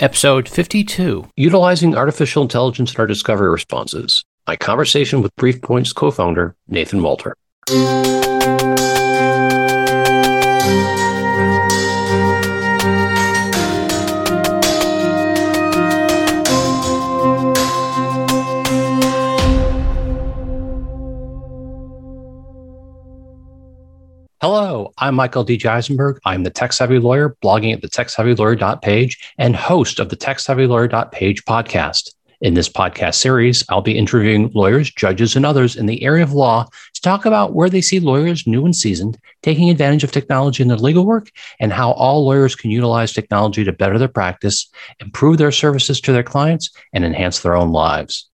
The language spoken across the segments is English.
Episode 52 Utilizing Artificial Intelligence in Our Discovery Responses. My conversation with BriefPoint's co founder, Nathan Walter. Hello, I'm Michael D. Eisenberg. I'm the Tech Savvy Lawyer, blogging at the techsavvylawyer.page and host of the techsavvylawyer.page podcast. In this podcast series, I'll be interviewing lawyers, judges, and others in the area of law to talk about where they see lawyers, new and seasoned, taking advantage of technology in their legal work and how all lawyers can utilize technology to better their practice, improve their services to their clients, and enhance their own lives.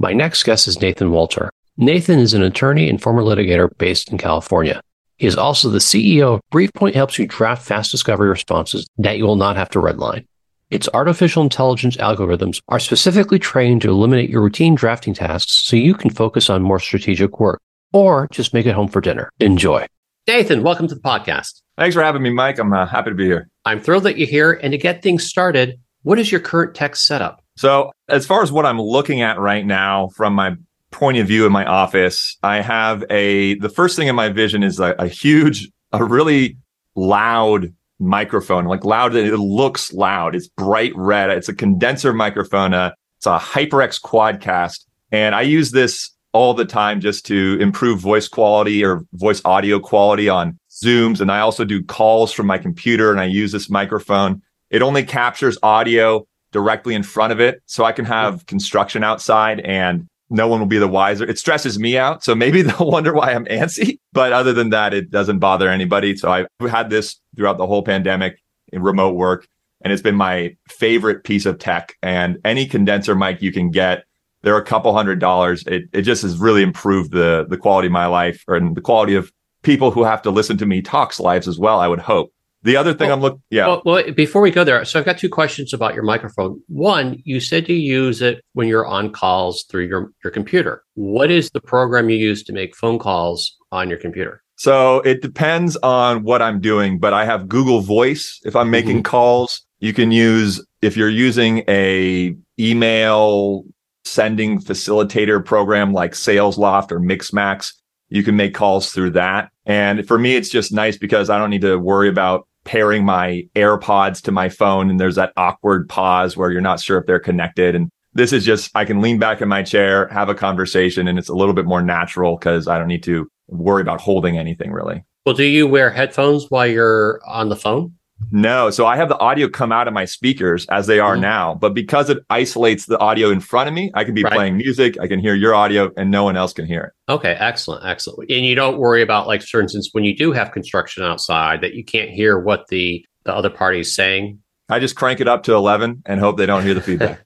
My next guest is Nathan Walter. Nathan is an attorney and former litigator based in California. He is also the CEO of BriefPoint helps you draft fast discovery responses that you will not have to redline. Its artificial intelligence algorithms are specifically trained to eliminate your routine drafting tasks so you can focus on more strategic work or just make it home for dinner. Enjoy. Nathan, welcome to the podcast. Thanks for having me, Mike. I'm uh, happy to be here. I'm thrilled that you're here. And to get things started, what is your current tech setup? So, as far as what I'm looking at right now from my point of view in my office, I have a the first thing in my vision is a, a huge, a really loud microphone, like loud. It looks loud. It's bright red. It's a condenser microphone. Uh, it's a HyperX Quadcast, and I use this all the time just to improve voice quality or voice audio quality on Zooms. And I also do calls from my computer, and I use this microphone. It only captures audio directly in front of it, so I can have construction outside and no one will be the wiser. It stresses me out. So maybe they'll wonder why I'm antsy. But other than that, it doesn't bother anybody. So I've had this throughout the whole pandemic in remote work. And it's been my favorite piece of tech. And any condenser mic you can get, they're a couple hundred dollars. It, it just has really improved the, the quality of my life and the quality of people who have to listen to me talk's lives as well, I would hope. The other thing well, I'm looking, yeah. Well, well, before we go there, so I've got two questions about your microphone. One, you said you use it when you're on calls through your, your computer. What is the program you use to make phone calls on your computer? So it depends on what I'm doing, but I have Google Voice if I'm making mm-hmm. calls. You can use if you're using a email sending facilitator program like SalesLoft or Mixmax, you can make calls through that. And for me, it's just nice because I don't need to worry about pairing my AirPods to my phone and there's that awkward pause where you're not sure if they're connected. And this is just, I can lean back in my chair, have a conversation, and it's a little bit more natural because I don't need to worry about holding anything really. Well, do you wear headphones while you're on the phone? No. So I have the audio come out of my speakers as they are mm-hmm. now, but because it isolates the audio in front of me, I can be right. playing music, I can hear your audio, and no one else can hear it. Okay, excellent, excellent. And you don't worry about like, for instance, when you do have construction outside, that you can't hear what the the other party is saying. I just crank it up to eleven and hope they don't hear the feedback.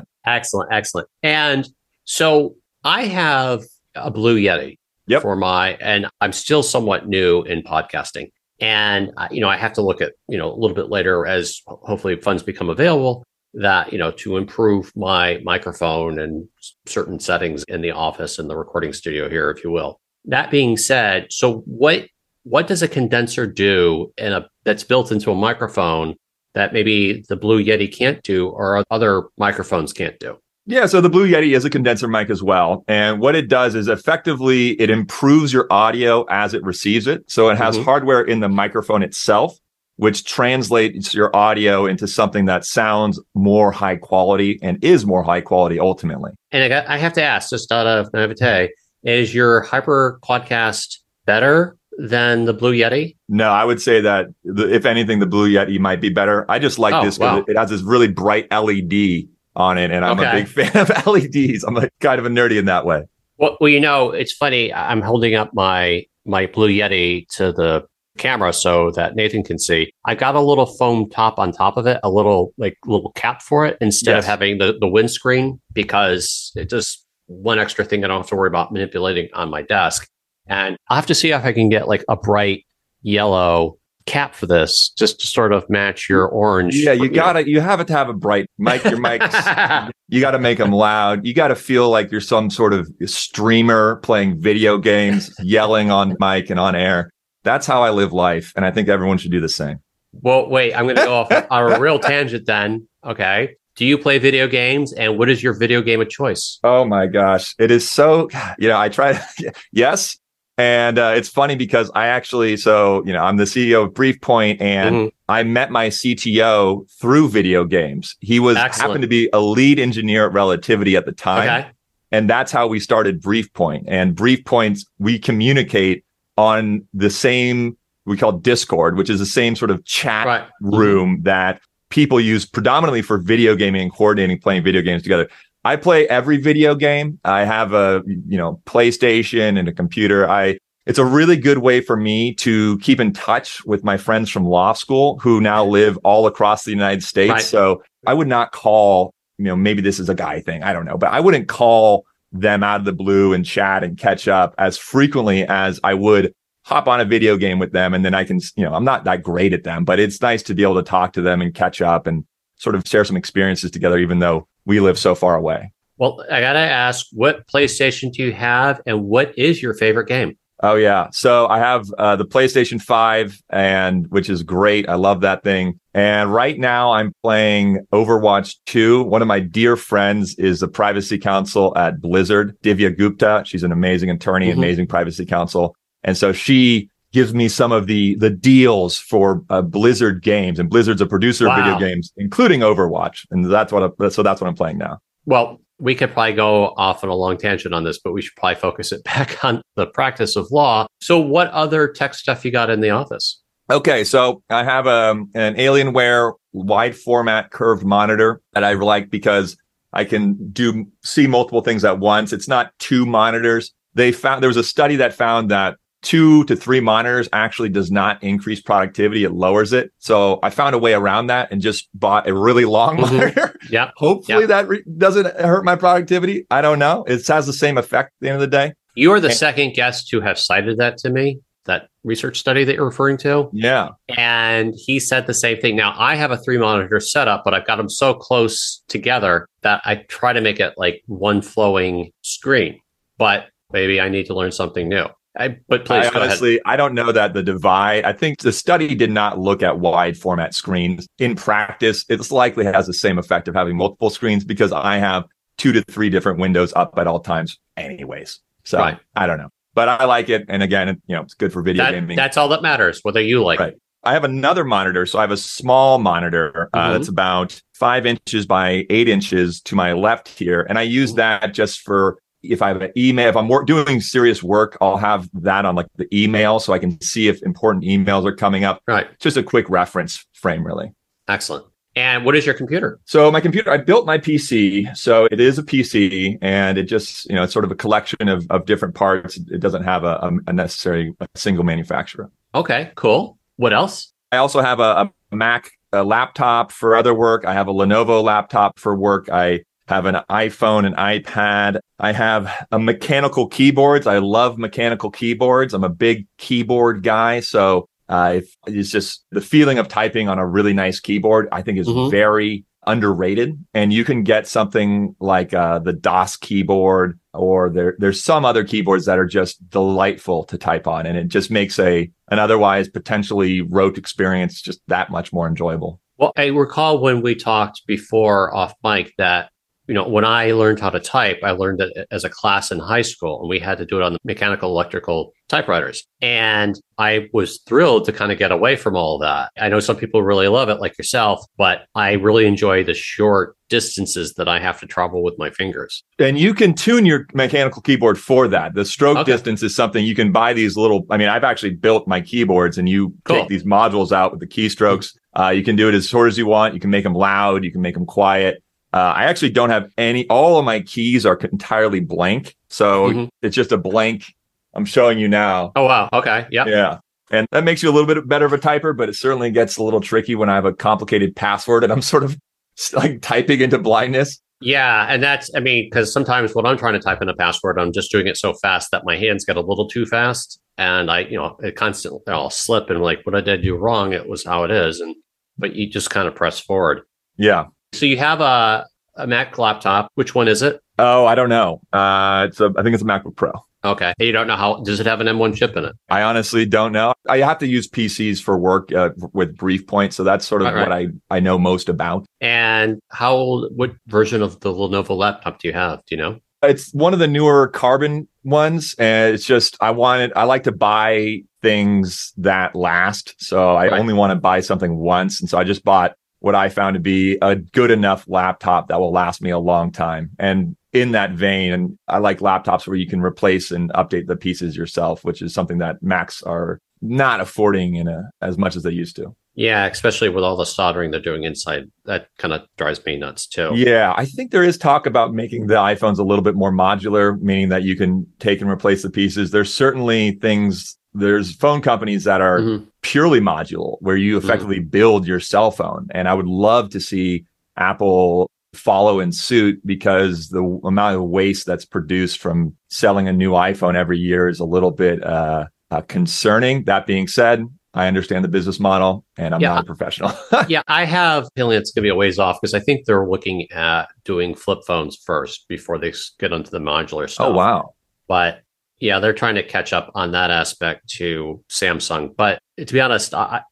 excellent, excellent. And so I have a Blue Yeti yep. for my, and I'm still somewhat new in podcasting. And uh, you know, I have to look at you know a little bit later as hopefully funds become available that you know to improve my microphone and certain settings in the office and the recording studio here, if you will. That being said, so what what does a condenser do in a that's built into a microphone that maybe the Blue Yeti can't do or other microphones can't do? Yeah, so the Blue Yeti is a condenser mic as well. And what it does is effectively it improves your audio as it receives it. So it has mm-hmm. hardware in the microphone itself which translates your audio into something that sounds more high quality and is more high quality ultimately. And I, got, I have to ask, just out of naivete, is your Hyper Quadcast better than the Blue Yeti? No, I would say that the, if anything, the Blue Yeti might be better. I just like Oh, this because wow. it, it has this really bright LED on it, and I'm a big fan of LEDs. I'm like kind of a nerdy in that way. Well, well, you know, it's funny. I'm holding up my my Blue Yeti to the camera so that Nathan can see. I got a little foam top on top of it, a little like little cap for it instead of having the the windscreen because it just one extra thing I don't have to worry about manipulating on my desk. And I'll have to see if I can get like a bright yellow cap for this just to sort of match your orange. Yeah, you gotta, you have to have a bright mic. Your mics, you got to make them loud. You got to feel like you're some sort of streamer playing video games, yelling on mic and on air. That's how I live life, and I think everyone should do the same. Well, wait, I'm to go off on a real tangent then. Okay. Do you play video games and what is your video game of choice? Oh my gosh, it is so. You know, I try. yes, and uh, it's funny because I actually, so you know, I'm the CEO of BriefPoint, and Mhm. I met my CTO through video games. He was Excellent. happened to be a lead engineer at Relativity at the time. Okay. And that's how we started BriefPoint. And BriefPoints, we communicate on the same, we call Discord, which is the same sort of chat Right. room that people use predominantly for video gaming and coordinating playing video games together. I play every video game. I have a, you know, PlayStation and a computer. I it's a really good way for me to keep in touch with my friends from law school who now live all across the United States. Right. So I would not call, you know, maybe this is a guy thing. I don't know, but I wouldn't call them out of the blue and chat and catch up as frequently as I would hop on a video game with them. And then I can, you know, I'm not that great at them, but it's nice to be able to talk to them and catch up and sort of share some experiences together, even though we live so far away. Well, I got to ask, what PlayStation do you have and what is your favorite game? Oh yeah. So I have uh, the PlayStation 5 and which is great. I love that thing. And right now I'm playing Overwatch 2. One of my dear friends is the privacy counsel at Blizzard, Divya Gupta. She's an amazing attorney, Mhm. amazing privacy counsel. And so she gives me some of the the deals for uh, Blizzard games and Blizzard's a producer of video games including Overwatch. And that's what I, so that's what I'm playing now. Well, we could probably go off on a long tangent on this, but we should probably focus it back on the practice of law. So, what other tech stuff you got in the office? Okay, so I have um, an Alienware wide format curved monitor that I like because I can do see multiple things at once. It's not two monitors. They found there was a study that found that two to three monitors actually does not increase productivity; it lowers it. So I found a way around that and just bought a really long Mhm. monitor. Yeah. Hopefully Yeah. that re- doesn't hurt my productivity. I don't know. It has the same effect at the end of the day. You are the Okay. second guest to have cited that to me, that research study that you're referring to. Yeah. And he said the same thing. Now, I have a three monitor setup, but I've got them so close together that I try to make it like one flowing screen. But maybe I need to learn something new. I, but please I honestly, I don't know that the divide. I think the study did not look at wide format screens. In practice, it's likely has the same effect of having multiple screens because I have two to three different windows up at all times, anyways. So Right. I don't know, but I like it. And again, you know, it's good for video That- gaming. that's all that matters, whether you like Right. it. I have another monitor. So I have a small monitor uh, Mhm. that's about five inches by eight inches to my left here. And I use that just for if I have an email, if I'm doing serious work, I'll have that on like the email so I can see if important emails are coming up. Right. Just a quick reference frame, really. Excellent. And what is your computer? So my computer, I built my PC. So it is a PC and it just, you know, it's sort of a collection of, of different parts. It doesn't have a, a necessary a single manufacturer. Okay, cool. What else? I also have a, a Mac a laptop for other work. I have a Lenovo laptop for work. I have an iPhone, an iPad. I have a mechanical keyboards. I love mechanical keyboards. I'm a big keyboard guy. So uh, it's just the feeling of typing on a really nice keyboard, I think is Mhm. very underrated. And you can get something like uh, the Das keyboard or there, there's some other keyboards that are just delightful to type on. And it just makes a, an otherwise potentially rote experience just that much more enjoyable. Well, I recall when we talked before off mic that you know, when I learned how to type, I learned it as a class in high school, and we had to do it on the mechanical electrical typewriters. And I was thrilled to kind of get away from all of that. I know some people really love it, like yourself, but I really enjoy the short distances that I have to travel with my fingers. And you can tune your mechanical keyboard for that. The stroke Okay. distance is something you can buy these little. I mean, I've actually built my keyboards, and you Cool. take these modules out with the keystrokes. Uh, you can do it as short as you want. You can make them loud. You can make them quiet. Uh, I actually don't have any. All of my keys are entirely blank, so Mhm. it's just a blank. I'm showing you now. Oh, wow. Okay. Yeah. Yeah. And that makes you a little bit better of a typer, but it certainly gets a little tricky when I have a complicated password and I'm sort of like typing into blindness. Yeah, and that's I mean because sometimes when I'm trying to type in a password, I'm just doing it so fast that my hands get a little too fast, and I you know it constantly I'll slip and like what I did do wrong. It was how it is, and but you just kind of press forward. Yeah. So you have a a Mac laptop. Which one is it? Oh, I don't know. Uh, it's a, I think it's a MacBook Pro. Okay, you don't know how does it have an M1 chip in it? I honestly don't know. I have to use PCs for work uh, with BriefPoint, so that's sort of right. what I I know most about. And how old? What version of the Lenovo laptop do you have? Do you know? It's one of the newer carbon ones, and it's just I wanted I like to buy things that last, so I Right. only want to buy something once, and so I just bought what I found to be a good enough laptop that will last me a long time. And in that vein, and I like laptops where you can replace and update the pieces yourself, which is something that Macs are not affording in a as much as they used to. Yeah, especially with all the soldering they're doing inside. That kind of drives me nuts too. Yeah, I think there is talk about making the iPhones a little bit more modular, meaning that you can take and replace the pieces. There's certainly things, there's phone companies that are Mhm. purely modular where you effectively build your cell phone. And I would love to see Apple follow in suit because the amount of waste that's produced from selling a new iPhone every year is a little bit uh, uh, concerning. That being said, I understand the business model and I'm Yeah. not a professional. yeah, I have a feeling it's going to be a ways off because I think they're looking at doing flip phones first before they get onto the modular stuff. oh, wow. But yeah, they're trying to catch up on that aspect to Samsung. But to be honest, I,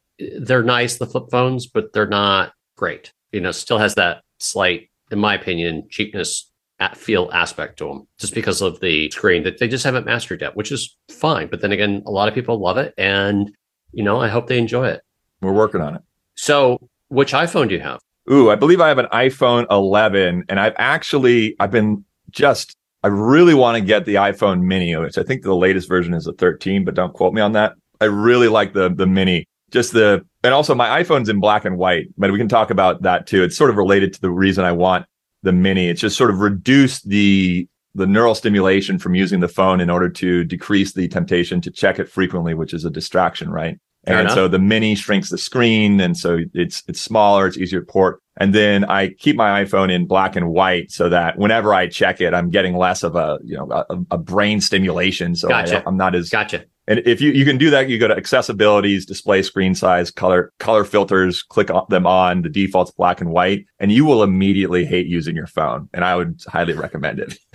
they're nice, the flip phones, but they're not great. You know, still has that slight, in my opinion, cheapness at feel aspect to them just because of the screen that they just haven't mastered yet, which is fine. But then again, a lot of people love it. And, you know, I hope they enjoy it. We're working on it. So, which iPhone do you have? Ooh, I believe I have an iPhone 11, and I've actually I've been just I really want to get the iPhone Mini, which I think the latest version is a 13, but don't quote me on that. I really like the the Mini, just the and also my iPhone's in black and white, but we can talk about that too. It's sort of related to the reason I want the Mini. It's just sort of reduced the the neural stimulation from using the phone in order to decrease the temptation to check it frequently, which is a distraction, right? Fair and enough. so the mini shrinks the screen and so it's it's smaller it's easier to port and then i keep my iphone in black and white so that whenever i check it i'm getting less of a you know a, a brain stimulation so Gotcha. I, am not as Gotcha. And if you you can do that you go to accessibilities display screen size color color filters click them on the default's black and white and you will immediately hate using your phone and i would highly recommend it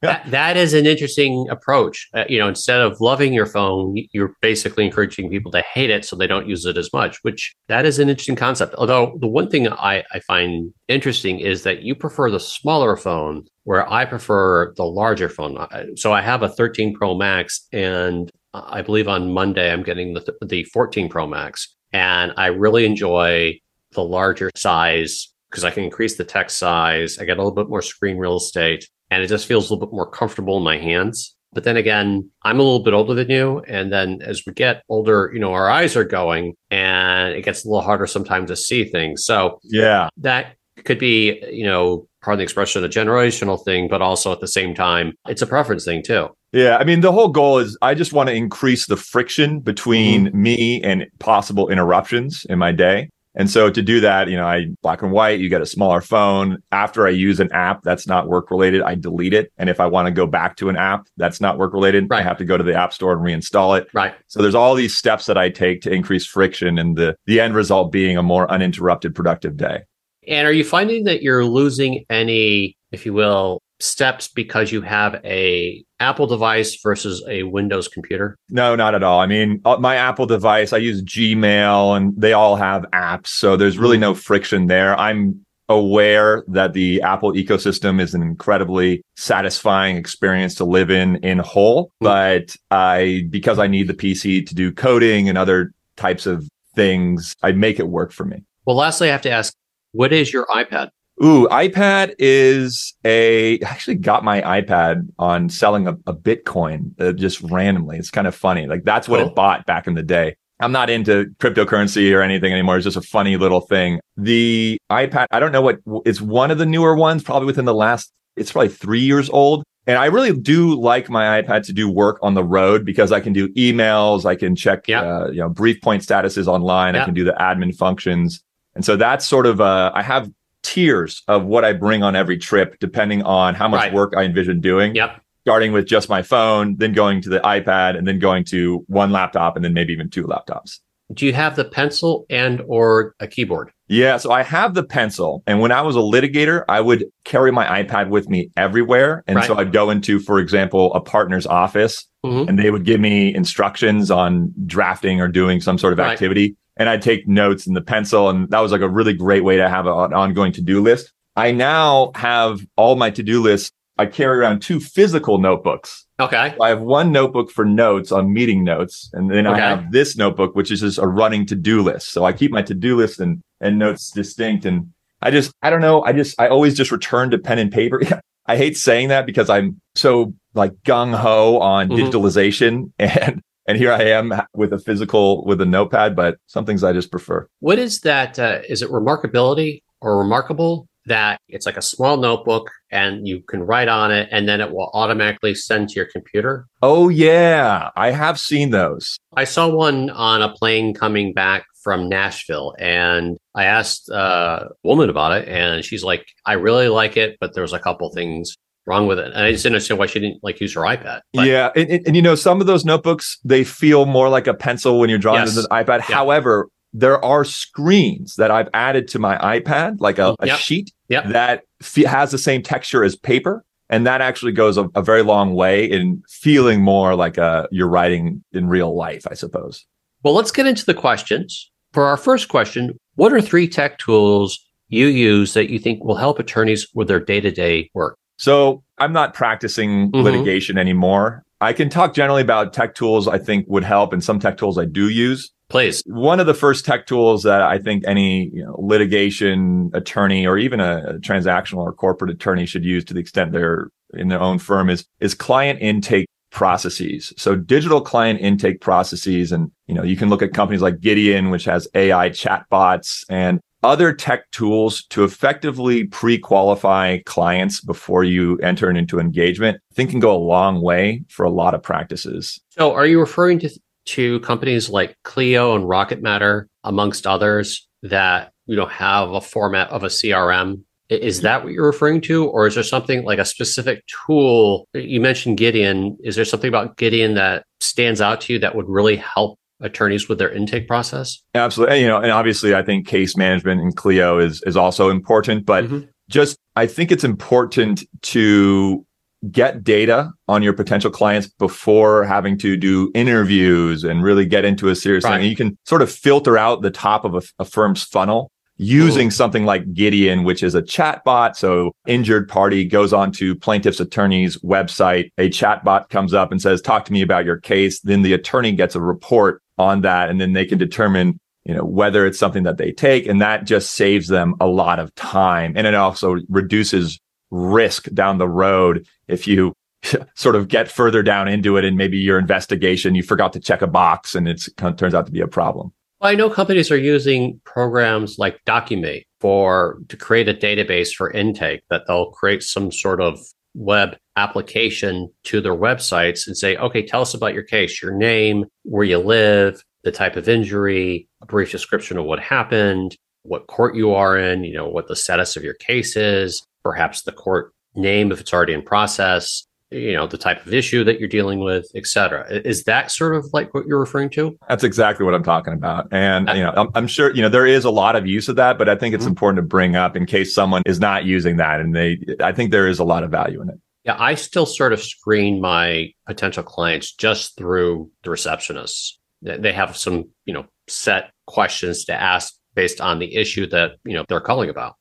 that, that is an interesting approach. Uh, you know, instead of loving your phone, you're basically encouraging people to hate it so they don't use it as much, which that is an interesting concept. Although the one thing I, I find interesting is that you prefer the smaller phone where I prefer the larger phone. So I have a 13 Pro Max and I believe on Monday I'm getting the, the 14 Pro Max and I really enjoy the larger size because I can increase the text size. I get a little bit more screen real estate and it just feels a little bit more comfortable in my hands. But then again, I'm a little bit older than you. And then as we get older, you know, our eyes are going and it gets a little harder sometimes to see things. So yeah that could be, you know, part of the expression, of a generational thing, but also at the same time, it's a preference thing too. Yeah, I mean the whole goal is I just want to increase the friction between mm-hmm. me and possible interruptions in my day. And so to do that, you know, I black and white, you get a smaller phone. After I use an app that's not work related, I delete it. And if I want to go back to an app that's not work related, I have to go to the app store and reinstall it. Right. So there's all these steps that I take to increase friction and the the end result being a more uninterrupted productive day. And are you finding that you're losing any, if you will, steps because you have a Apple device versus a Windows computer? No, not at all. I mean, uh, my Apple device, I use Gmail and they all have apps. So there's really no friction there. I'm aware that the Apple ecosystem is an incredibly satisfying experience to live in in whole. But I, because I need the PC to do coding and other types of things, I make it work for me. Well, lastly, I have to ask, what is your iPad? Ooh, iPad is a. I actually got my iPad on selling a, a Bitcoin uh, just randomly. It's kind of funny. Like that's what Cool. it bought back in the day. I'm not into cryptocurrency or anything anymore. It's just a funny little thing. The iPad, I don't know what it's one of the newer ones, probably within the last. It's probably three years old. And I really do like my iPad to do work on the road because I can do emails, I can check, Yeah. uh, you know, BriefPoint statuses online, Yeah. I can do the admin functions, and so that's sort of uh, I have tiers of what I bring on every trip, depending on how much Right. work I envision doing. Yep. Starting with just my phone, then going to the iPad, and then going to one laptop, and then maybe even two laptops. Do you have the pencil and or a keyboard? Yeah, so I have the pencil, and when I was a litigator, I would carry my iPad with me everywhere, and so I'd go into, for example, a partner's office, Mhm. and they would give me instructions on drafting or doing some sort of Right. activity, and I'd take notes in the pencil, and that was like a really great way to have an ongoing to-do list. I now have all my to-do lists. I carry around two physical notebooks. Okay. I have one notebook for notes on meeting notes, and then I have this notebook, which is just a running to-do list. So I keep my to-do list and and notes distinct. And I just, I don't know, I just, I always just return to pen and paper. I hate saying that because I'm so like gung ho on Mhm. digitalization, and and here I am with a physical with a notepad, but some things I just prefer. What is that? Uh, is it remarkability or remarkable that it's like a small notebook and you can write on it and then it will automatically send to your computer? Oh yeah, I have seen those. I saw one on a plane coming back from Nashville and I asked uh, a woman about it and she's like, I really like it, but there's a couple things wrong with it. And I just didn't understand why she didn't like use her iPad. But yeah, and, and, and, you know, some of those notebooks they feel more like a pencil when you're drawing Yes. with an iPad. Yeah. However, there are screens that I've added to my iPad, like a, a Yep. sheet Yep. that fe- has the same texture as paper, and that actually goes a, a very long way in feeling more like a you're writing in real life, I suppose. Well, let's get into the questions. For our first question, what are three tech tools you use that you think will help attorneys with their day to day work? So I'm not practicing Mhm. litigation anymore. I can talk generally about tech tools I think would help, and some tech tools I do use. Please. one of the first tech tools that I think any you know, litigation attorney or even a, a transactional or corporate attorney should use to the extent they're in their own firm is is client intake processes. So digital client intake processes and you know you can look at companies like Gideon which has AI chatbots and other tech tools to effectively pre-qualify clients before you enter into engagement. I think can go a long way for a lot of practices. So, are you referring to to companies like Clio and Rocket Matter, amongst others, that you know have a format of a CRM? Is that what you're referring to, or is there something like a specific tool? You mentioned Gideon. Is there something about Gideon that stands out to you that would really help attorneys with their intake process? Absolutely. And, you know, and obviously I think case management in Clio is is also important, but Mhm. just I think it's important to get data on your potential clients before having to do interviews and really get into a serious Right. thing. And you can sort of filter out the top of a, a firm's funnel using something like Gideon, which is a chat bot. So injured party goes onto plaintiff's attorney's website. A chat bot comes up and says, talk to me about your case. Then the attorney gets a report on that. And then they can determine, you know, whether it's something that they take. And that just saves them a lot of time. And it also reduces risk down the road if you sort of get further down into it and maybe your investigation, you forgot to check a box and it turns out to be a problem. Well, I know companies are using programs like Documate for to create a database for intake that they'll create some sort of web application to their websites and say, okay, tell us about your case, your name, where you live, the type of injury, a brief description of what happened, what court you are in, you know, what the status of your case is, perhaps the court name if it's already in process, you know, the type of issue that you're dealing with, et cetera. Is that sort of like what you're referring to? That's exactly what I'm talking about. And, you know, I'm, I'm sure, you know, there is a lot of use of that, but I think it's Mhm. important to bring up in case someone is not using that. And they, I think there is a lot of value in it. Yeah, I still sort of screen my potential clients just through the receptionists. They have some, you know, set questions to ask based on the issue that, you know, they're calling about.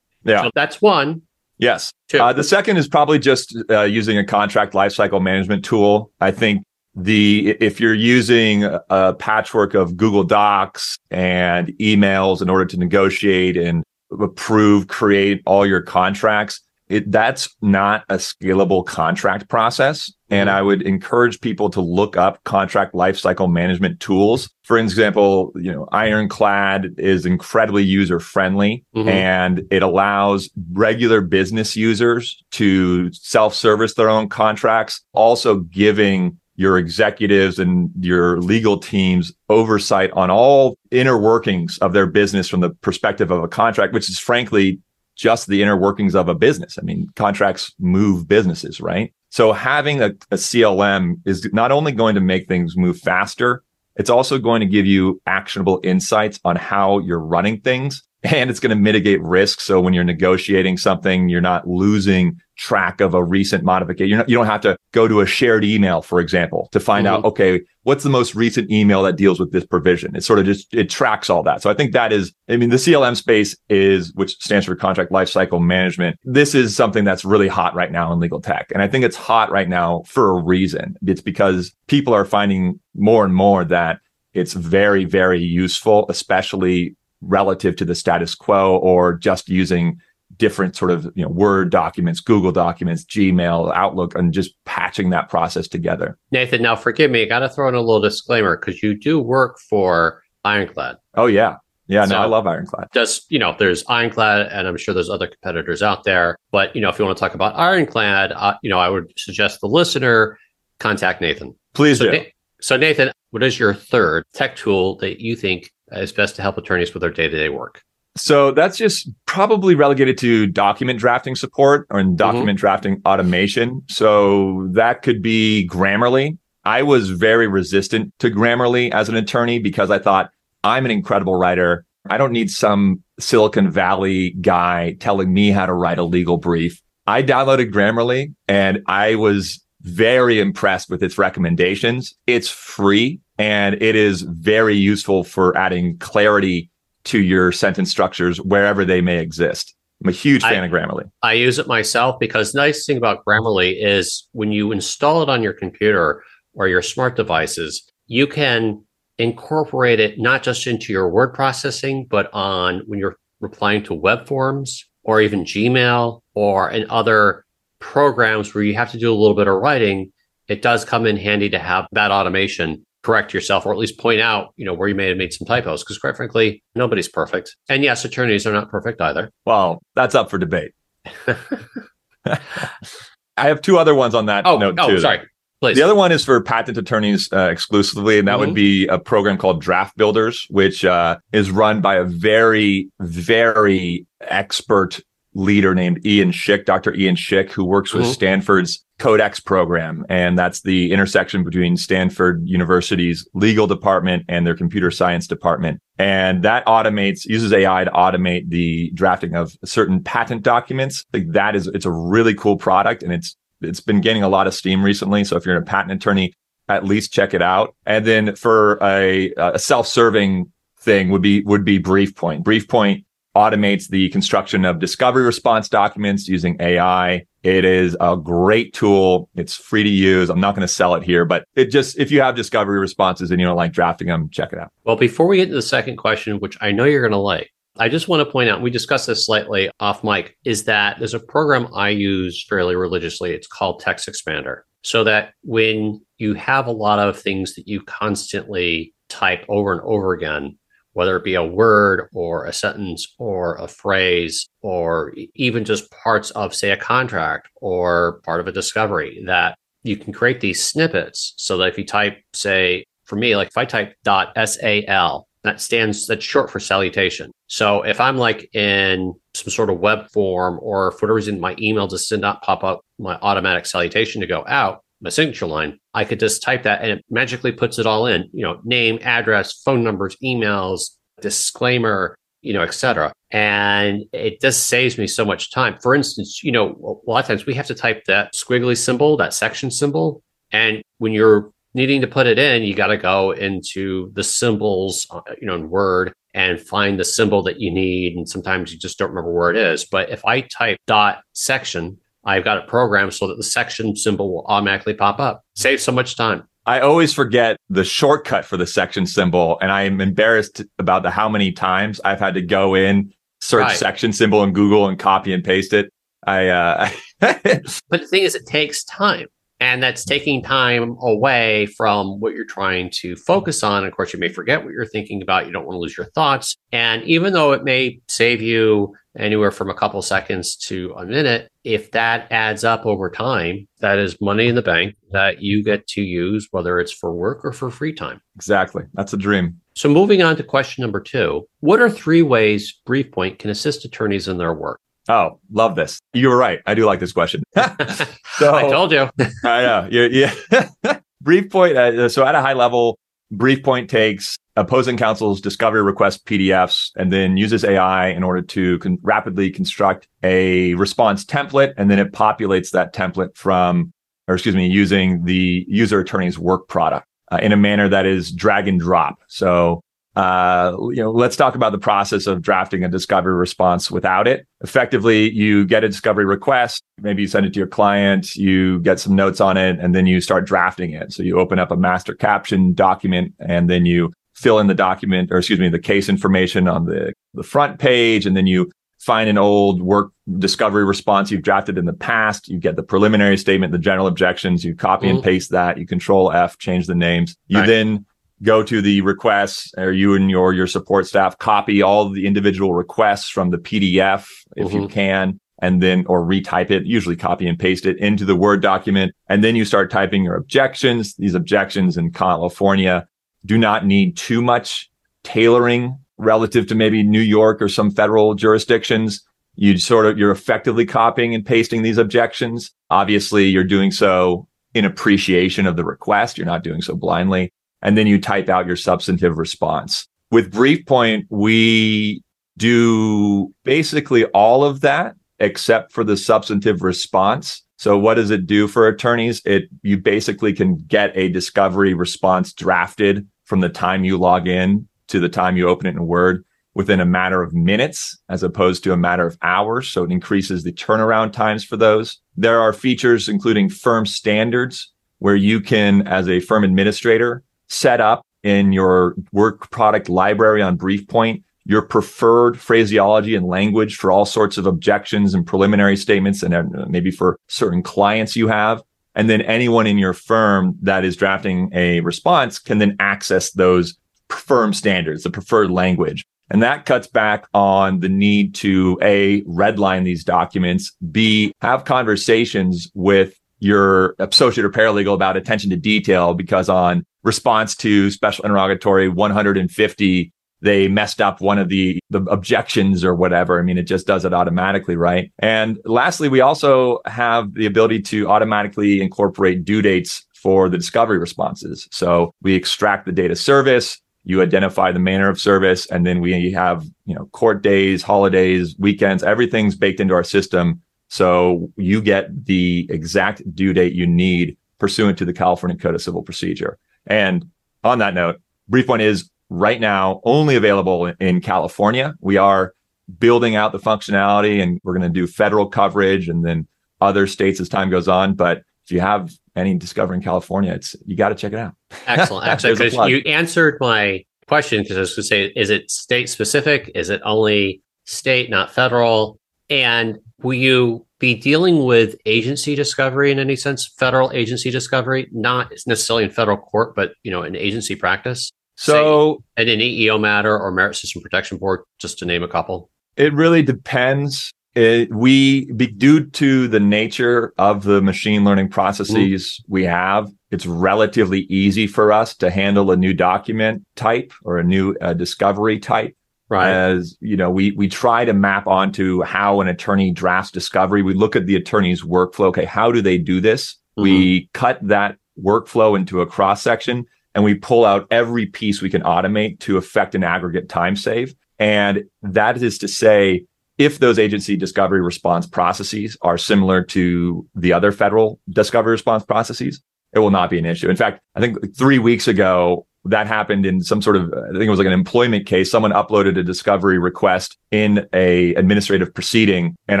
Yeah. So that's one. Yes. Two. Uh, the second is probably just uh, using a contract lifecycle management tool. I think the if you're using a patchwork of Google Docs and emails in order to negotiate and approve, create all your contracts, it that's not a scalable contract process. And I would encourage people to look up contract lifecycle management tools. For example, you know, Ironclad is incredibly user friendly Mhm. and it allows regular business users to self-service their own contracts, also giving your executives and your legal teams oversight on all inner workings of their business from the perspective of a contract, which is frankly just the inner workings of a business. I mean, contracts move businesses, right? So having a, a CLM is not only going to make things move faster, it's also going to give you actionable insights on how you're running things and it's going to mitigate risk. So when you're negotiating something, you're not losing track of a recent modification. You're not, you don't have to go to a shared email, for example, to find out, mm-hmm. okay, what's the most recent email that deals with this provision? It sort of just, it tracks all that. So I think that is, I mean, the CLM space is, which stands for contract lifecycle management. This is something that's really hot right now in legal tech. And I think it's hot right now for a reason. It's because people are finding more and more that it's very, very useful, especially relative to the status quo or just using different sort of you know word documents google documents gmail outlook and just patching that process together Nathan, now forgive me. I got to throw in a little disclaimer because you do work for Ironclad. oh yeah yeah So- no i love ironclad Just, you know, there's Ironclad, and I'm sure there's other competitors out there. But, you know, if you want to talk about Ironclad, uh, you know, I would suggest the listener contact Nathan. please So, do Na- so, Nathan, what is your third tech tool that you think Uh, is best to help attorneys with their day to day work? So that's just probably relegated to document drafting support or in mm-hmm. document drafting automation. So that could be Grammarly. I was very resistant to Grammarly as an attorney because I thought I'm an incredible writer. I don't need some Silicon Valley guy telling me how to write a legal brief. I downloaded Grammarly and I was very impressed with its recommendations. It's free and it is very useful for adding clarity to your sentence structures wherever they may exist. I'm a huge fan I- of Grammarly. I use it myself because the nice thing about Grammarly is when you install it on your computer or your smart devices, you can incorporate it not just into your word processing, but on when you're replying to web forms or even Gmail or in other programs where you have to do a little bit of writing. It does come in handy to have that automation correct yourself or at least point out, you know, where you may have made some typos. Because quite frankly, nobody's perfect. And yes, attorneys are not perfect either. Well, that's up for debate. I have two other ones on that Oh, note oh, too. sorry. Please. The other one is for patent attorneys uh, exclusively, and that Mhm. would be a program called Draft Builders, which uh, is run by a very, very expert leader named Ian Schick, Dr. Ian Schick, who works with Mhm. Stanford's Codex program. And that's the intersection between Stanford University's legal department and their computer science department. And that automates, uses AI to automate the drafting of certain patent documents. Like that is, it's a really cool product and it's, it's been gaining a lot of steam recently. So if you're a patent attorney, at least check it out. And then for a, a self-serving thing would be, would be BriefPoint. BriefPoint automates the construction of discovery response documents using AI. It is a great tool. It's free to use. I'm not going to sell it here, but it just, if you have discovery responses and you don't like drafting them, check it out. Well, before we get to the second question, which I know you're going to like, I just want to point out, we discussed this slightly off mic, is that there's a program I use fairly religiously. It's called Text Expander. So that when you have a lot of things that you constantly type over and over again, whether it be a word or a sentence or a phrase or even just parts of, say, a contract or part of a discovery, that you can create these snippets so that if you type, say, for me, like if I type dot SAL, that stands, that's short for salutation. So if I'm like in some sort of web form or for whatever reason, my email just did not pop up my automatic salutation to go out, my signature line, I could just type that and it magically puts it all in, you know, name, address, phone numbers, emails, disclaimer, you know, et cetera. And it just saves me so much time. For instance, you know, a lot of times we have to type that squiggly symbol, that section symbol. And when you're needing to put it in, you got to go into the symbols, uh, you know, in Word and find the symbol that you need. And sometimes you just don't remember where it is. But if I type dot section, I've got it programmed so that the section symbol will automatically pop up. Save so much time. I always forget the shortcut for the section symbol, and I am embarrassed about the how many times I've had to go in, search Right. section symbol in Google, and copy and paste it. I uh, But the thing is, it takes time. And that's taking time away from what you're trying to focus on. Of course, you may forget what you're thinking about. You don't want to lose your thoughts. And even though it may save you anywhere from a couple seconds to a minute, if that adds up over time, that is money in the bank that you get to use, whether it's for work or for free time. exactly that's a dream. So, moving on to question number two What are three ways BriefPoint can assist attorneys in their work? Oh, love this. You were right. I do like this question. so I told you. I know. Yeah. yeah. Briefpoint. Uh, so at a high level, BriefPoint takes opposing counsel's discovery request PDFs and then uses AI in order to con- rapidly construct a response template. And then it populates that template from, or excuse me, using the user attorney's work product uh, in a manner that is drag and drop. So uh, you know, let's talk about the process of drafting a discovery response without it. Effectively, you get a discovery request, maybe you send it to your client, you get some notes on it, and then you start drafting it. So you open up a master caption document and then you fill in the document, or excuse me, the case information on the, the front page, and then you find an old work discovery response you've drafted in the past. You get the preliminary statement, the general objections, you copy and Mhm. paste that, you control F, change the names. You then go to the requests or you and your your support staff copy all the individual requests from the PDF if you Mhm. can and then or retype it usually copy and paste it into the word document and then you start typing your objections. These objections in California do not need too much tailoring relative to maybe New York or some federal jurisdictions. You sort of you're effectively copying and pasting these objections. Obviously you're doing so in appreciation of the request. You're not doing so blindly and then you type out your substantive response. With BriefPoint, we do basically all of that except for the substantive response. So what does it do for attorneys? It you basically can get a discovery response drafted from the time you log in to the time you open it in Word within a matter of minutes as opposed to a matter of hours. So it increases the turnaround times for those. There are features including firm standards where you can, as a firm administrator, set up in your work product library on BriefPoint your preferred phraseology and language for all sorts of objections and preliminary statements and uh, maybe for certain clients you have. And then anyone in your firm that is drafting a response can then access those firm standards, the preferred language. And that cuts back on the need to A, redline these documents, B, have conversations with your associate or paralegal about attention to detail because on response to special interrogatory 150 they messed up one of the the objections or whatever. I mean it just does it automatically right? And lastly we also have the ability to automatically incorporate due dates for the discovery responses. So we extract the data service you identify the manner of service and then we have you know court days holidays weekends everything's baked into our system. So you get the exact due date you need pursuant to the California Code of Civil Procedure. And on that note, BriefPoint is right now only available in California. We are building out the functionality and we're going to do federal coverage and then other states as time goes on. But if you have any discovery in California, it's you got to check it out. Excellent. Excellent. There's a plug. Because you answered my question because I was going to say, is it state specific? Is it only state, not federal? And will you be dealing with agency discovery in any sense? Federal agency discovery, not necessarily in federal court, but you know, in agency practice, So and an EEO matter or Merit System Protection Board, just to name a couple. It really depends. It, we, be, due to the nature of the machine learning processes we have, it's relatively easy for us to handle a new document type or a new uh, discovery type. Right. As you know, we we try to map onto how an attorney drafts discovery. We look at the attorney's workflow. Okay, how do they do this? We mm-hmm. cut that workflow into a cross section and we pull out every piece we can automate to affect an aggregate time save. And that is to say, if those agency discovery response processes are similar to the other federal discovery response processes, it will not be an issue. In fact, I think three weeks ago, that happened in some sort of I think it was like an employment case. Someone uploaded a discovery request in a administrative proceeding, and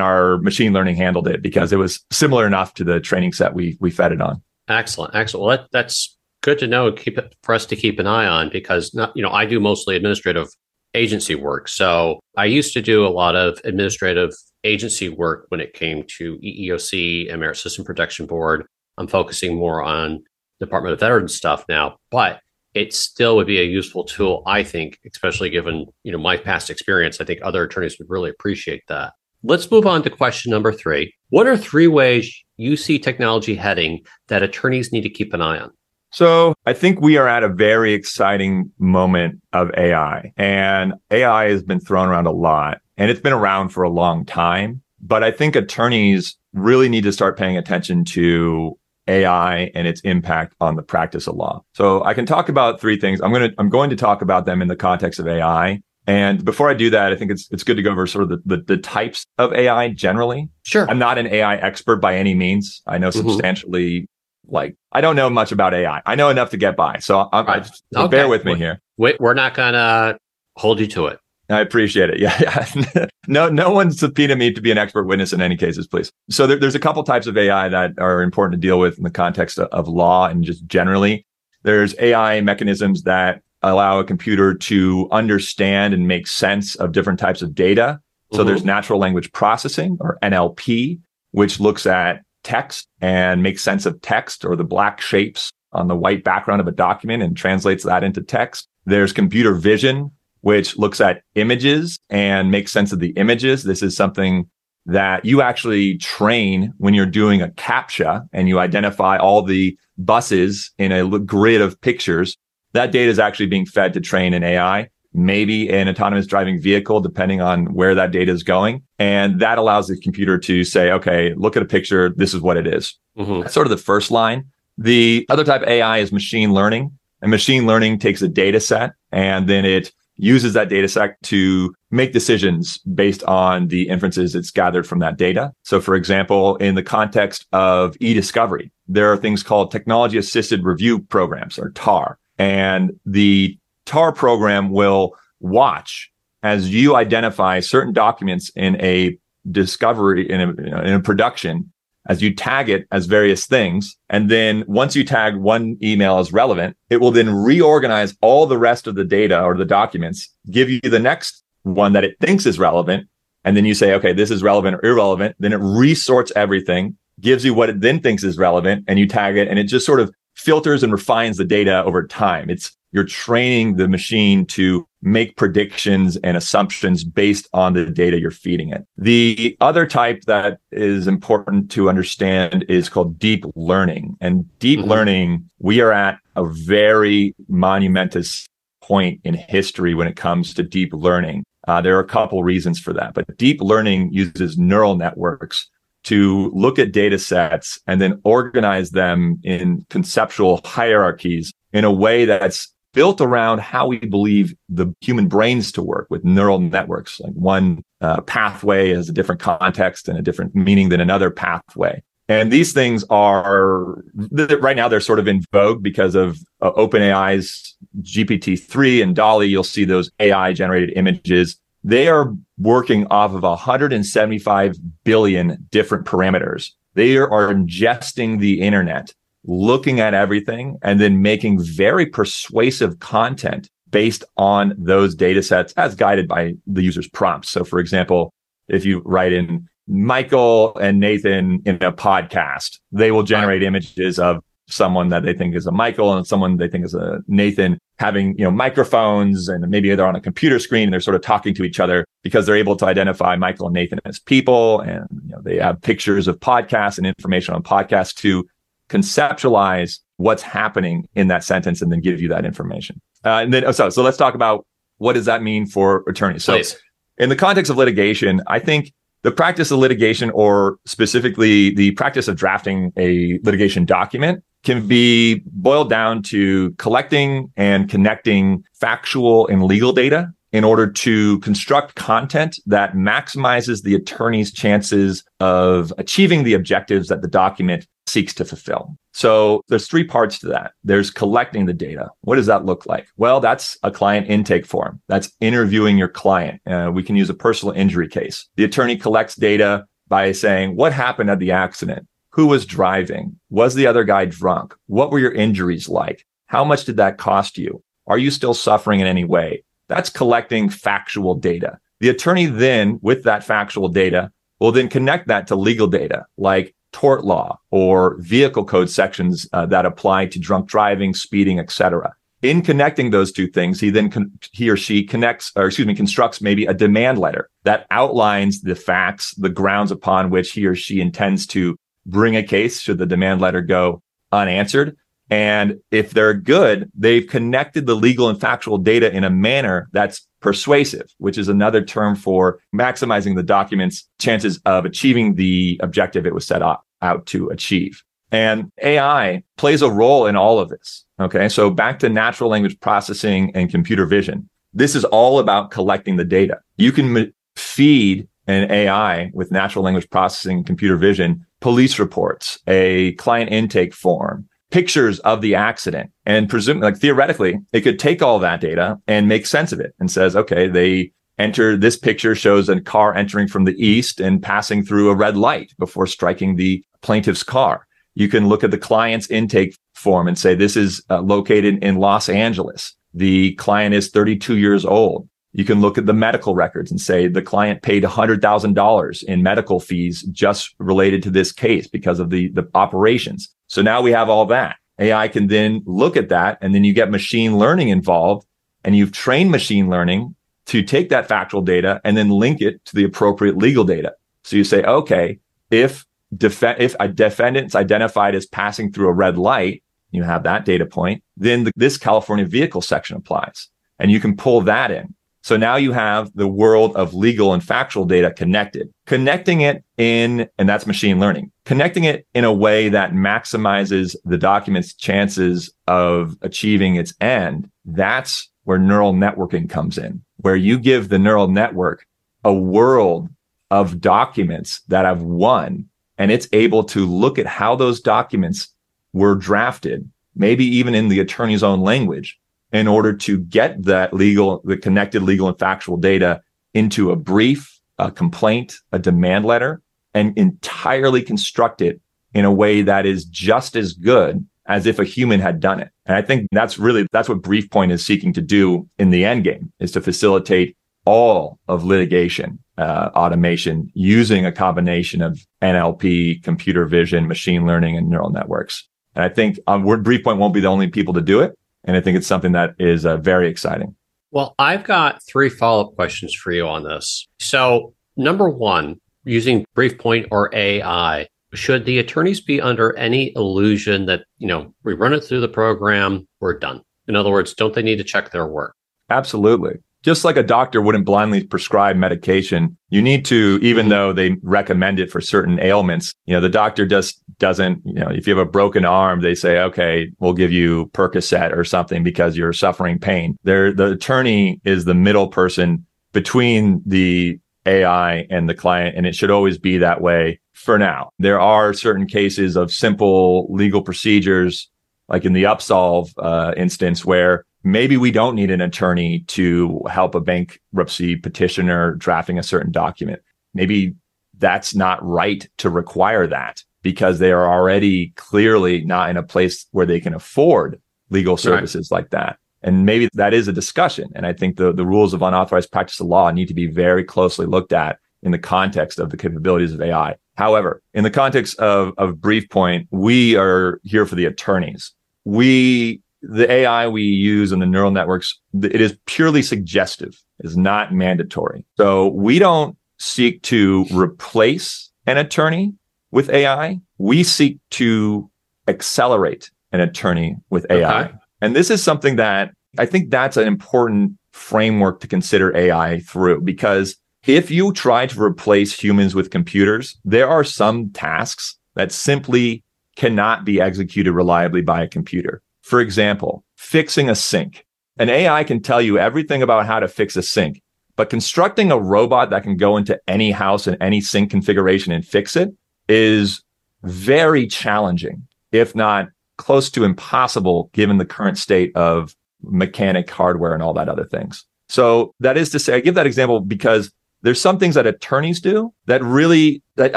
our machine learning handled it because it was similar enough to the training set we we fed it on. Excellent, excellent. Well, that, that's good to know. Keep it for us to keep an eye on because not you know I do mostly administrative agency work, so I used to do a lot of administrative agency work when it came to EEOC and Merit System Protection Board. I'm focusing more on Department of Veterans stuff now, but it still would be a useful tool, I think, especially given you know my past experience. I think other attorneys would really appreciate that. Let's move on to question number three. What are three ways you see technology heading that attorneys need to keep an eye on? So I think we are at a very exciting moment of AI and AI has been thrown around a lot and it's been around for a long time. But I think attorneys really need to start paying attention to AI and its impact on the practice of law. So I can talk about three things. I'm going to, I'm going to talk about them in the context of AI. And before I do that, I think it's, it's good to go over sort of the, the, the types of AI generally. Sure. I'm not an AI expert by any means. I know Mhm. substantially, like, I don't know much about AI. I know enough to get by. So, I'm, Right. so Okay. bear with me here. Wait, we're not gonna hold you to it. I appreciate it. Yeah, yeah. no, no one subpoena me to be an expert witness in any cases, please. So there, there's a couple types of AI that are important to deal with in the context of, of law and just generally. There's AI mechanisms that allow a computer to understand and make sense of different types of data. So Mhm. there's natural language processing or NLP, which looks at text and makes sense of text or the black shapes on the white background of a document and translates that into text. There's computer vision, which looks at images and makes sense of the images. This is something that you actually train when you're doing a CAPTCHA and you identify all the buses in a grid of pictures. That data is actually being fed to train an AI, maybe an autonomous driving vehicle, depending on where that data is going. And that allows the computer to say, okay, look at a picture. This is what it is. Mhm. That's sort of the first line. The other type of AI is machine learning. And machine learning takes a data set and then it uses that data set to make decisions based on the inferences it's gathered from that data. So, for example, in the context of e-discovery, there are things called technology assisted review programs or TAR. And the TAR program will watch as you identify certain documents in a discovery in a, in a production as you tag it as various things. And then once you tag one email as relevant, it will then reorganize all the rest of the data or the documents, give you the next one that it thinks is relevant. And then you say, okay, this is relevant or irrelevant. Then it resorts everything, gives you what it then thinks is relevant, and you tag it. And it just sort of filters and refines the data over time. It's you're training the machine to make predictions and assumptions based on the data you're feeding it. The other type that is important to understand is called deep learning. And deep Mhm. learning, we are at a very monumentous point in history when it comes to deep learning. Uh, there are a couple reasons for that, but deep learning uses neural networks to look at data sets and then organize them in conceptual hierarchies in a way that's built around how we believe the human brains to work with neural networks. Like one uh, pathway has a different context and a different meaning than another pathway. And these things are right now they're sort of in vogue because of uh, OpenAI's GPT-3 and DALL-E. You'll see those AI generated images. They are working off of 175 billion different parameters. They are ingesting the internet looking at everything and then making very persuasive content based on those data sets as guided by the user's prompts. So for example, if you write in Michael and Nathan in a podcast, they will generate images of someone that they think is a Michael and someone they think is a Nathan having, you know, microphones and maybe they're on a computer screen and they're sort of talking to each other because they're able to identify Michael and Nathan as people. And, you know, they have pictures of podcasts and information on podcasts to conceptualize what's happening in that sentence and then give you that information. Uh, and then, oh, so, so let's talk about what does that mean for attorneys? So Please. in the context of litigation, I think the practice of litigation or specifically the practice of drafting a litigation document can be boiled down to collecting and connecting factual and legal data in order to construct content that maximizes the attorney's chances of achieving the objectives that the document seeks to fulfill. So there's three parts to that. There's collecting the data. What does that look like? Well, that's a client intake form. That's interviewing your client. Uh, we can use a personal injury case. The attorney collects data by saying, what happened at the accident? Who was driving? Was the other guy drunk? What were your injuries like? How much did that cost you? Are you still suffering in any way? That's collecting factual data. The attorney then, with that factual data, will then connect that to legal data like tort law or vehicle code sections uh, that apply to drunk driving, speeding, etc. In connecting those two things, he then con- he or she connects, or excuse me, constructs maybe a demand letter that outlines the facts, the grounds upon which he or she intends to bring a case should the demand letter go unanswered. And if they're good, they've connected the legal and factual data in a manner that's persuasive, which is another term for maximizing the document's chances of achieving the objective it was set out, to achieve. And AI plays a role in all of this. Okay. So back to natural language processing and computer vision. This is all about collecting the data. You can m- feed an AI with natural language processing and computer vision, police reports, a client intake form, pictures of the accident. And presume like theoretically it could take all that data and make sense of it and says okay they enter this picture shows a car entering from the east and passing through a red light before striking the plaintiff's car. You can look at the client's intake form and say this is uh, located in los angeles. The client is 32 years old you can look at the medical records and say the client paid $100,000 in medical fees just related to this case because of the, the operations. So now we have all that. AI can then look at that and then you get machine learning involved and you've trained machine learning to take that factual data and then link it to the appropriate legal data. So you say, okay, if def- if a defendant's identified as passing through a red light, you have that data point, then the, this California vehicle section applies and you can pull that in. So now you have the world of legal and factual data connected, connecting it in, and that's machine learning, connecting it in a way that maximizes the document's chances of achieving its end. That's where neural networking comes in, where you give the neural network a world of documents that have won and it's able to look at how those documents were drafted, maybe even in the attorney's own language in order to get that legal, the connected legal and factual data into a brief, a complaint, a demand letter, and entirely construct it in a way that is just as good as if a human had done it. And I think that's really, that's what BriefPoint is seeking to do in the end game is to facilitate all of litigation uh, automation using a combination of NLP, computer vision, machine learning, and neural networks. And I think um, BriefPoint won't be the only people to do it. And I think it's something that is uh, very exciting. Well, I've got three follow up questions for you on this. So, number one, using BriefPoint or AI, should the attorneys be under any illusion that, you know, we run it through the program, we're done? In other words, don't they need to check their work? Absolutely just like a doctor wouldn't blindly prescribe medication, you need to, even though they recommend it for certain ailments, you know, the doctor just doesn't, you know, if you have a broken arm, they say, okay, we'll give you Percocet or something because you're suffering pain. There, the attorney is the middle person between the AI and the client, and it should always be that way for now. There are certain cases of simple legal procedures, like in the Upsolve uh, instance, where maybe we don't need an attorney to help a bankruptcy petitioner drafting a certain document. Maybe that's not right to require that because they are already clearly not in a place where they can afford legal services right. like that. And maybe that is a discussion. And I think the, the rules of unauthorized practice of law need to be very closely looked at in the context of the capabilities of AI. However, in the context of, of BriefPoint, we are here for the attorneys. We the AI we use and the neural networks, it is purely suggestive, is not mandatory. So we don't seek to replace an attorney with AI. We seek to accelerate an attorney with AI. Okay. And this is something that I think that's an important framework to consider AI through because if you try to replace humans with computers, there are some tasks that simply cannot be executed reliably by a computer. For example, fixing a sink. An AI can tell you everything about how to fix a sink, but constructing a robot that can go into any house and any sink configuration and fix it is very challenging, if not close to impossible, given the current state of mechanic hardware and all that other things. So that is to say, I give that example because there's some things that attorneys do that really that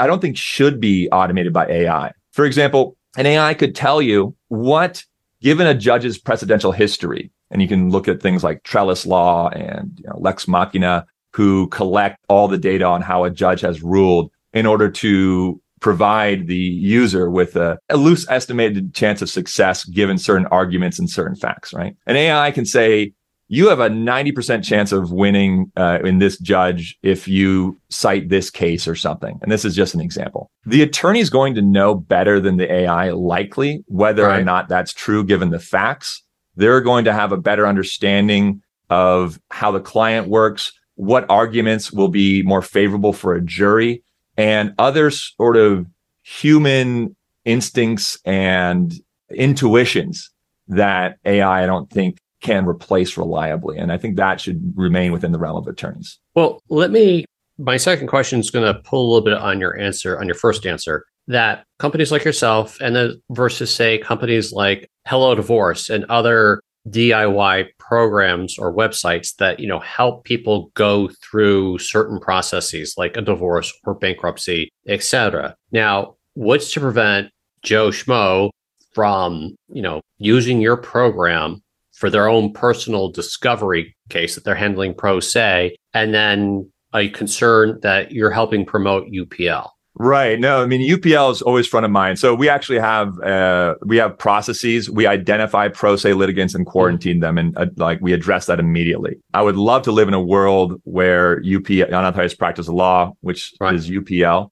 I don't think should be automated by AI. For example, an AI could tell you what, given a judge's precedential history, and you can look at things like Trellis law and you know, Lex Machina, who collect all the data on how a judge has ruled in order to provide the user with a, a, loose estimated chance of success given certain arguments and certain facts, right? An AI can say, you have a 90% chance of winning uh, in this judge if you cite this case or something. And this is just an example. The attorney is going to know better than the AI likely whether right. or not that's true given the facts. They're going to have a better understanding of how the client works, what arguments will be more favorable for a jury, and other sort of human instincts and intuitions that AI, I don't think can replace reliably. And I think that should remain within the realm of attorneys. Well, let me, my second question is going to pull a little bit on your answer, on your first answer, that companies like yourself and then versus say companies like Hello Divorce and other DIY programs or websites that, you know, help people go through certain processes like a divorce or bankruptcy, etc. Now, what's to prevent Joe Schmo from, you know, using your program for their own personal discovery case that they're handling pro se, and then a concern that you're helping promote UPL. Right. No, I mean UPL is always front of mind. So we actually have uh, we have processes. We identify pro se litigants and quarantine them, and uh, like we address that immediately. I would love to live in a world where UP unauthorized practice of law, which right. is UPL,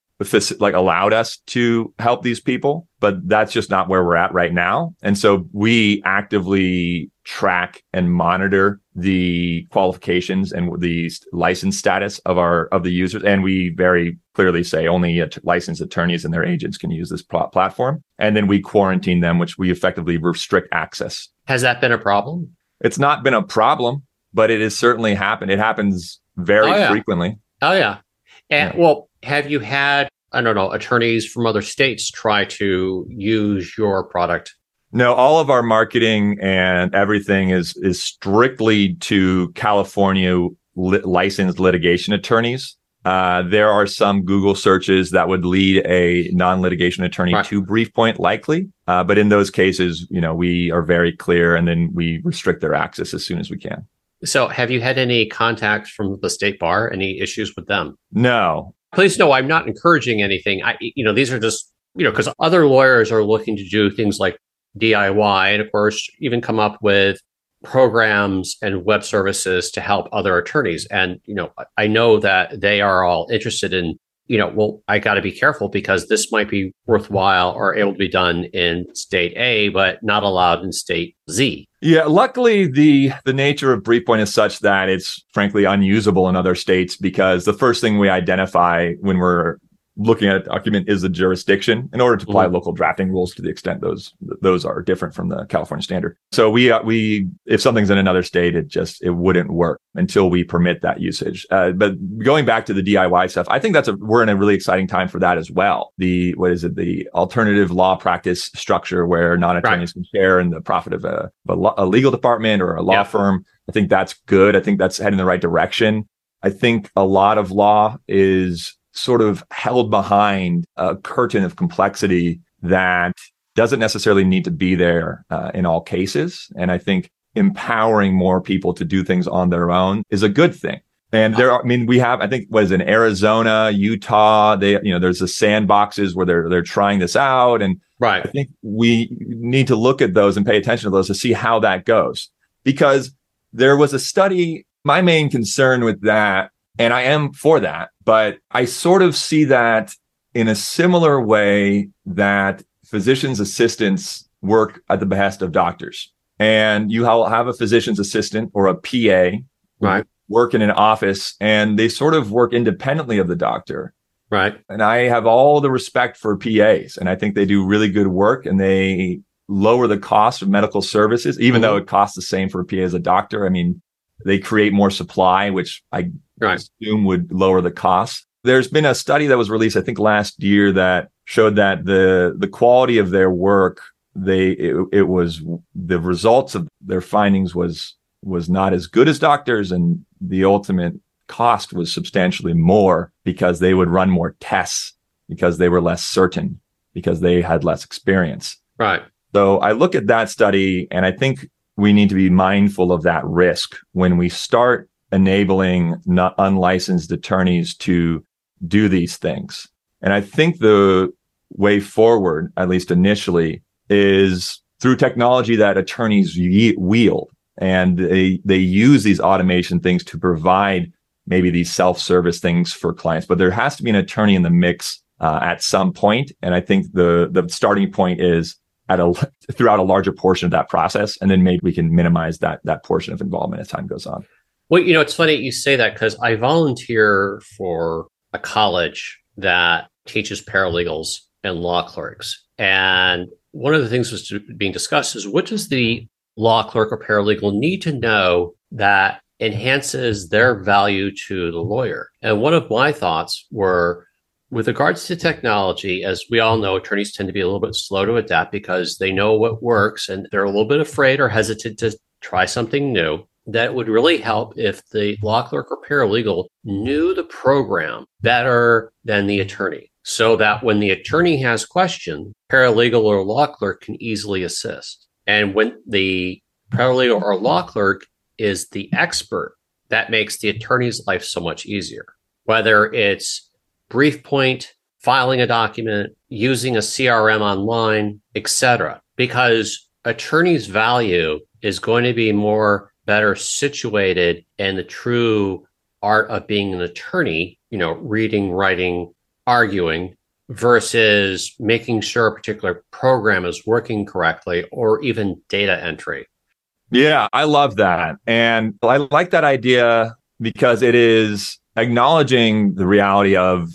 like allowed us to help these people, but that's just not where we're at right now. And so we actively track and monitor the qualifications and the license status of our of the users. And we very clearly say only licensed attorneys and their agents can use this pl- platform. And then we quarantine them which we effectively restrict access. Has that been a problem? It's not been a problem but it has certainly happened. It happens very oh, yeah. frequently. Oh yeah. And yeah. well have you had i don't know attorneys from other states try to use your product no, all of our marketing and everything is is strictly to California li- licensed litigation attorneys. Uh, there are some Google searches that would lead a non-litigation attorney right. to BriefPoint, likely. Uh, but in those cases, you know, we are very clear, and then we restrict their access as soon as we can. So, have you had any contacts from the state bar? Any issues with them? No. Please know I'm not encouraging anything. I, you know, these are just you know because other lawyers are looking to do things like DIY, and of course, even come up with programs and web services to help other attorneys. And, you know, I know that they are all interested in, you know, well, I got to be careful because this might be worthwhile or able to be done in state A, but not allowed in state Z. Yeah, luckily the the nature of BriefPoint is such that it's frankly unusable in other states because the first thing we identify when we're looking at a document is the jurisdiction in order to apply mm-hmm. local drafting rules to the extent those those are different from the California standard. So we uh, we if something's in another state, it just it wouldn't work until we permit that usage. Uh, but going back to the DIY stuff, I think that's a we're in a really exciting time for that as well. The what is it? The alternative law practice structure where non-attorneys right. can share in the profit of a, a, a legal department or a law yeah. firm. I think that's good. I think that's heading in the right direction. I think a lot of law is sort of held behind a curtain of complexity that doesn't necessarily need to be there uh, in all cases. And I think empowering more people to do things on their own is a good thing. And there are, I mean, we have, I think, what is in Arizona, Utah, they, you know, there's the sandboxes where they're, they're trying this out. And right. I think we need to look at those and pay attention to those to see how that goes. Because there was a study, my main concern with that and I am for that. But I sort of see that in a similar way that physician's assistants work at the behest of doctors. And you have a physician's assistant or a PA right. work in an office and they sort of work independently of the doctor. Right. And I have all the respect for PAs and I think they do really good work and they lower the cost of medical services, even mm-hmm. though it costs the same for a PA as a doctor. I mean, they create more supply, which I right. assume would lower the costs. there's been a study that was released, I think last year that showed that the the quality of their work, they it, it was the results of their findings was was not as good as doctors, and the ultimate cost was substantially more because they would run more tests because they were less certain because they had less experience. Right. So I look at that study and I think we need to be mindful of that risk when we start enabling unlicensed attorneys to do these things. And I think the way forward, at least initially, is through technology that attorneys wield. And they, they use these automation things to provide maybe these self-service things for clients. But there has to be an attorney in the mix uh, at some point. And I think the the starting point is at a throughout a larger portion of that process, and then maybe we can minimize that that portion of involvement as time goes on. Well, you know, it's funny you say that because I volunteer for a college that teaches paralegals and law clerks, and one of the things was being discussed is what does the law clerk or paralegal need to know that enhances their value to the lawyer? And one of my thoughts were with regards to technology, as we all know, attorneys tend to be a little bit slow to adapt because they know what works and they're a little bit afraid or hesitant to try something new. That would really help if the law clerk or paralegal knew the program better than the attorney so that when the attorney has questions, paralegal or law clerk can easily assist. And when the paralegal or law clerk is the expert, that makes the attorney's life so much easier. Whether it's BriefPoint, filing a document, using a CRM online, etc. Because attorney's value is going to be more better situated in the true art of being an attorney, you know, reading, writing, arguing versus making sure a particular program is working correctly or even data entry. Yeah, I love that. And I like that idea because it is acknowledging the reality of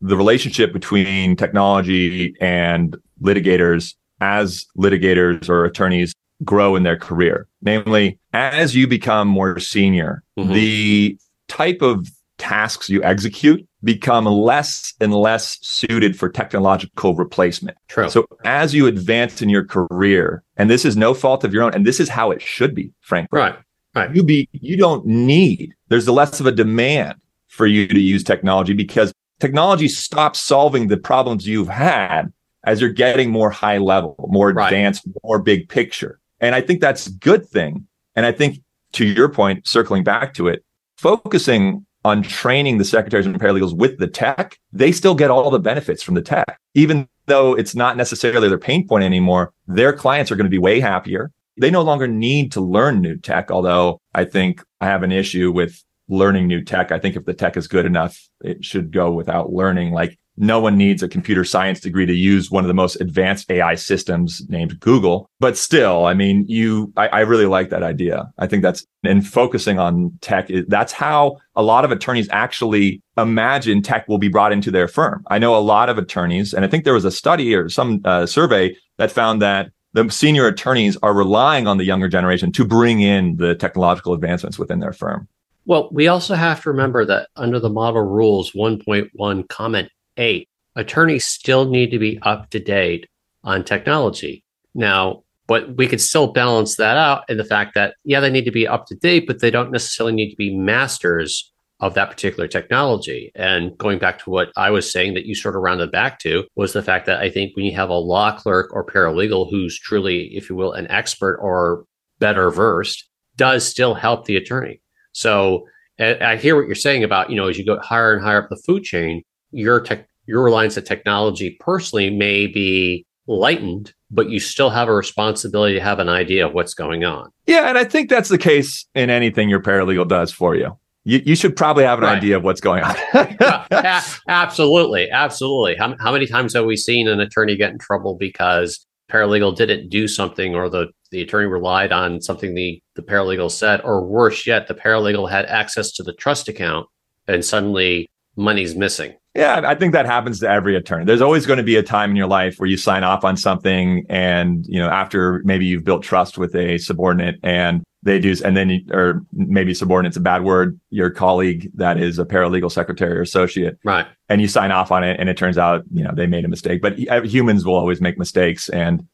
the relationship between technology and litigators as litigators or attorneys grow in their career. Namely, as you become more senior, mm-hmm. the type of tasks you execute become less and less suited for technological replacement. True. So as you advance in your career, and this is no fault of your own, and this is how it should be, frankly. Right. Right. You be you don't need, there's less of a demand for you to use technology because technology stops solving the problems you've had as you're getting more high level, more right. advanced, more big picture. And I think that's a good thing. And I think to your point, circling back to it, focusing on training the secretaries and paralegals with the tech, they still get all the benefits from the tech. Even though it's not necessarily their pain point anymore, their clients are going to be way happier. They no longer need to learn new tech, although I think I have an issue with learning new tech. I think if the tech is good enough, it should go without learning. Like no one needs a computer science degree to use one of the most advanced AI systems named Google. But still, I mean, you, I, I really like that idea. I think that's, and focusing on tech, that's how a lot of attorneys actually imagine tech will be brought into their firm. I know a lot of attorneys, and I think there was a study or some uh, survey that found that the senior attorneys are relying on the younger generation to bring in the technological advancements within their firm. Well, we also have to remember that under the model rules 1.1 comment 8, attorneys still need to be up to date on technology. Now, but we could still balance that out in the fact that, yeah, they need to be up to date, but they don't necessarily need to be masters of that particular technology. And going back to what I was saying that you sort of rounded back to was the fact that I think when you have a law clerk or paralegal who's truly, if you will, an expert or better versed, does still help the attorney. So I hear what you're saying about, you know, as you go higher and higher up the food chain, your tech, your reliance on technology personally may be lightened, but you still have a responsibility to have an idea of what's going on. Yeah, and I think that's the case in anything your paralegal does for you. You, you should probably have an right. idea of what's going on. absolutely, absolutely. How, how many times have we seen an attorney get in trouble because paralegal didn't do something or the, the attorney relied on something the, the paralegal said, or worse yet, the paralegal had access to the trust account and suddenly money's missing. Yeah, I think that happens to every attorney. There's always going to be a time in your life where you sign off on something and, you know, after maybe you've built trust with a subordinate and they do, and then, you, or maybe subordinate's a bad word, your colleague that is a paralegal secretary or associate, Right. and you sign off on it, and it turns out, you know, they made a mistake. But uh, humans will always make mistakes, and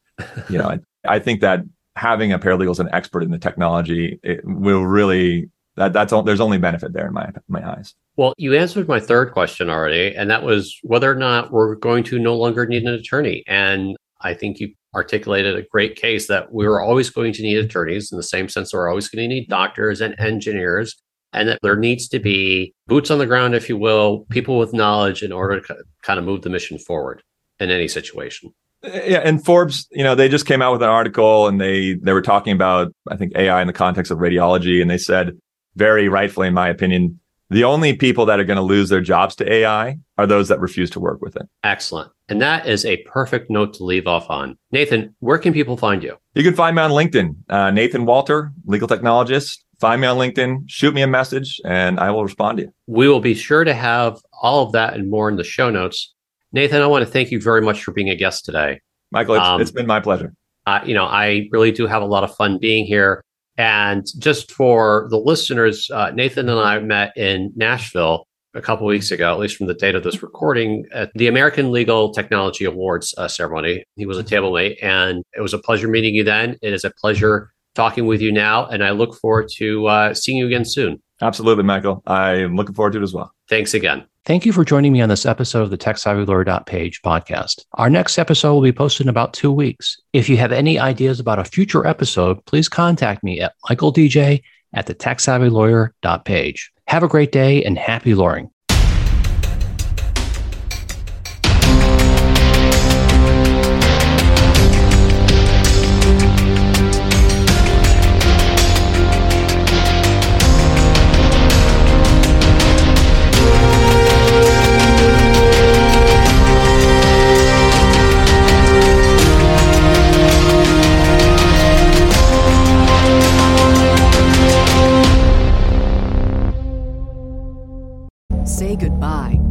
you know, I, I think that having a paralegal as an expert in the technology it will really that that's all, there's only benefit there in my my eyes. Well, you answered my third question already, and that was whether or not we're going to no longer need an attorney. And I think you articulated a great case that we are always going to need attorneys in the same sense we're always going to need doctors and engineers, and that there needs to be boots on the ground, if you will, people with knowledge in order to kind of move the mission forward in any situation. Yeah, and Forbes, you know, they just came out with an article and they they were talking about I think AI in the context of radiology, and they said very rightfully, in my opinion, the only people that are going to lose their jobs to AI are those that refuse to work with it. Excellent. And that is a perfect note to leave off on. Nathan, where can people find you? You can find me on LinkedIn, uh, Nathan Walter, legal technologist. Find me on LinkedIn, shoot me a message, and I will respond to you. We will be sure to have all of that and more in the show notes. Nathan, I want to thank you very much for being a guest today. Michael, it's, Um, it's been my pleasure. Uh, you know, I really do have a lot of fun being here. And just for the listeners, uh, Nathan and I met in Nashville a couple weeks ago, at least from the date of this recording, at the American Legal Technology Awards uh, ceremony. He was a table mate, and it was a pleasure meeting you then. It is a pleasure talking with you now, and I look forward to uh, seeing you again soon. Absolutely, Michael. I'm looking forward to it as well. Thanks again. Thank you for joining me on this episode of the TechSavvyLawyer.page podcast. Our next episode will be posted in about two weeks. If you have any ideas about a future episode, please contact me at michaeldj at the TechSavvyLawyer.page. Have a great day and happy lawyering.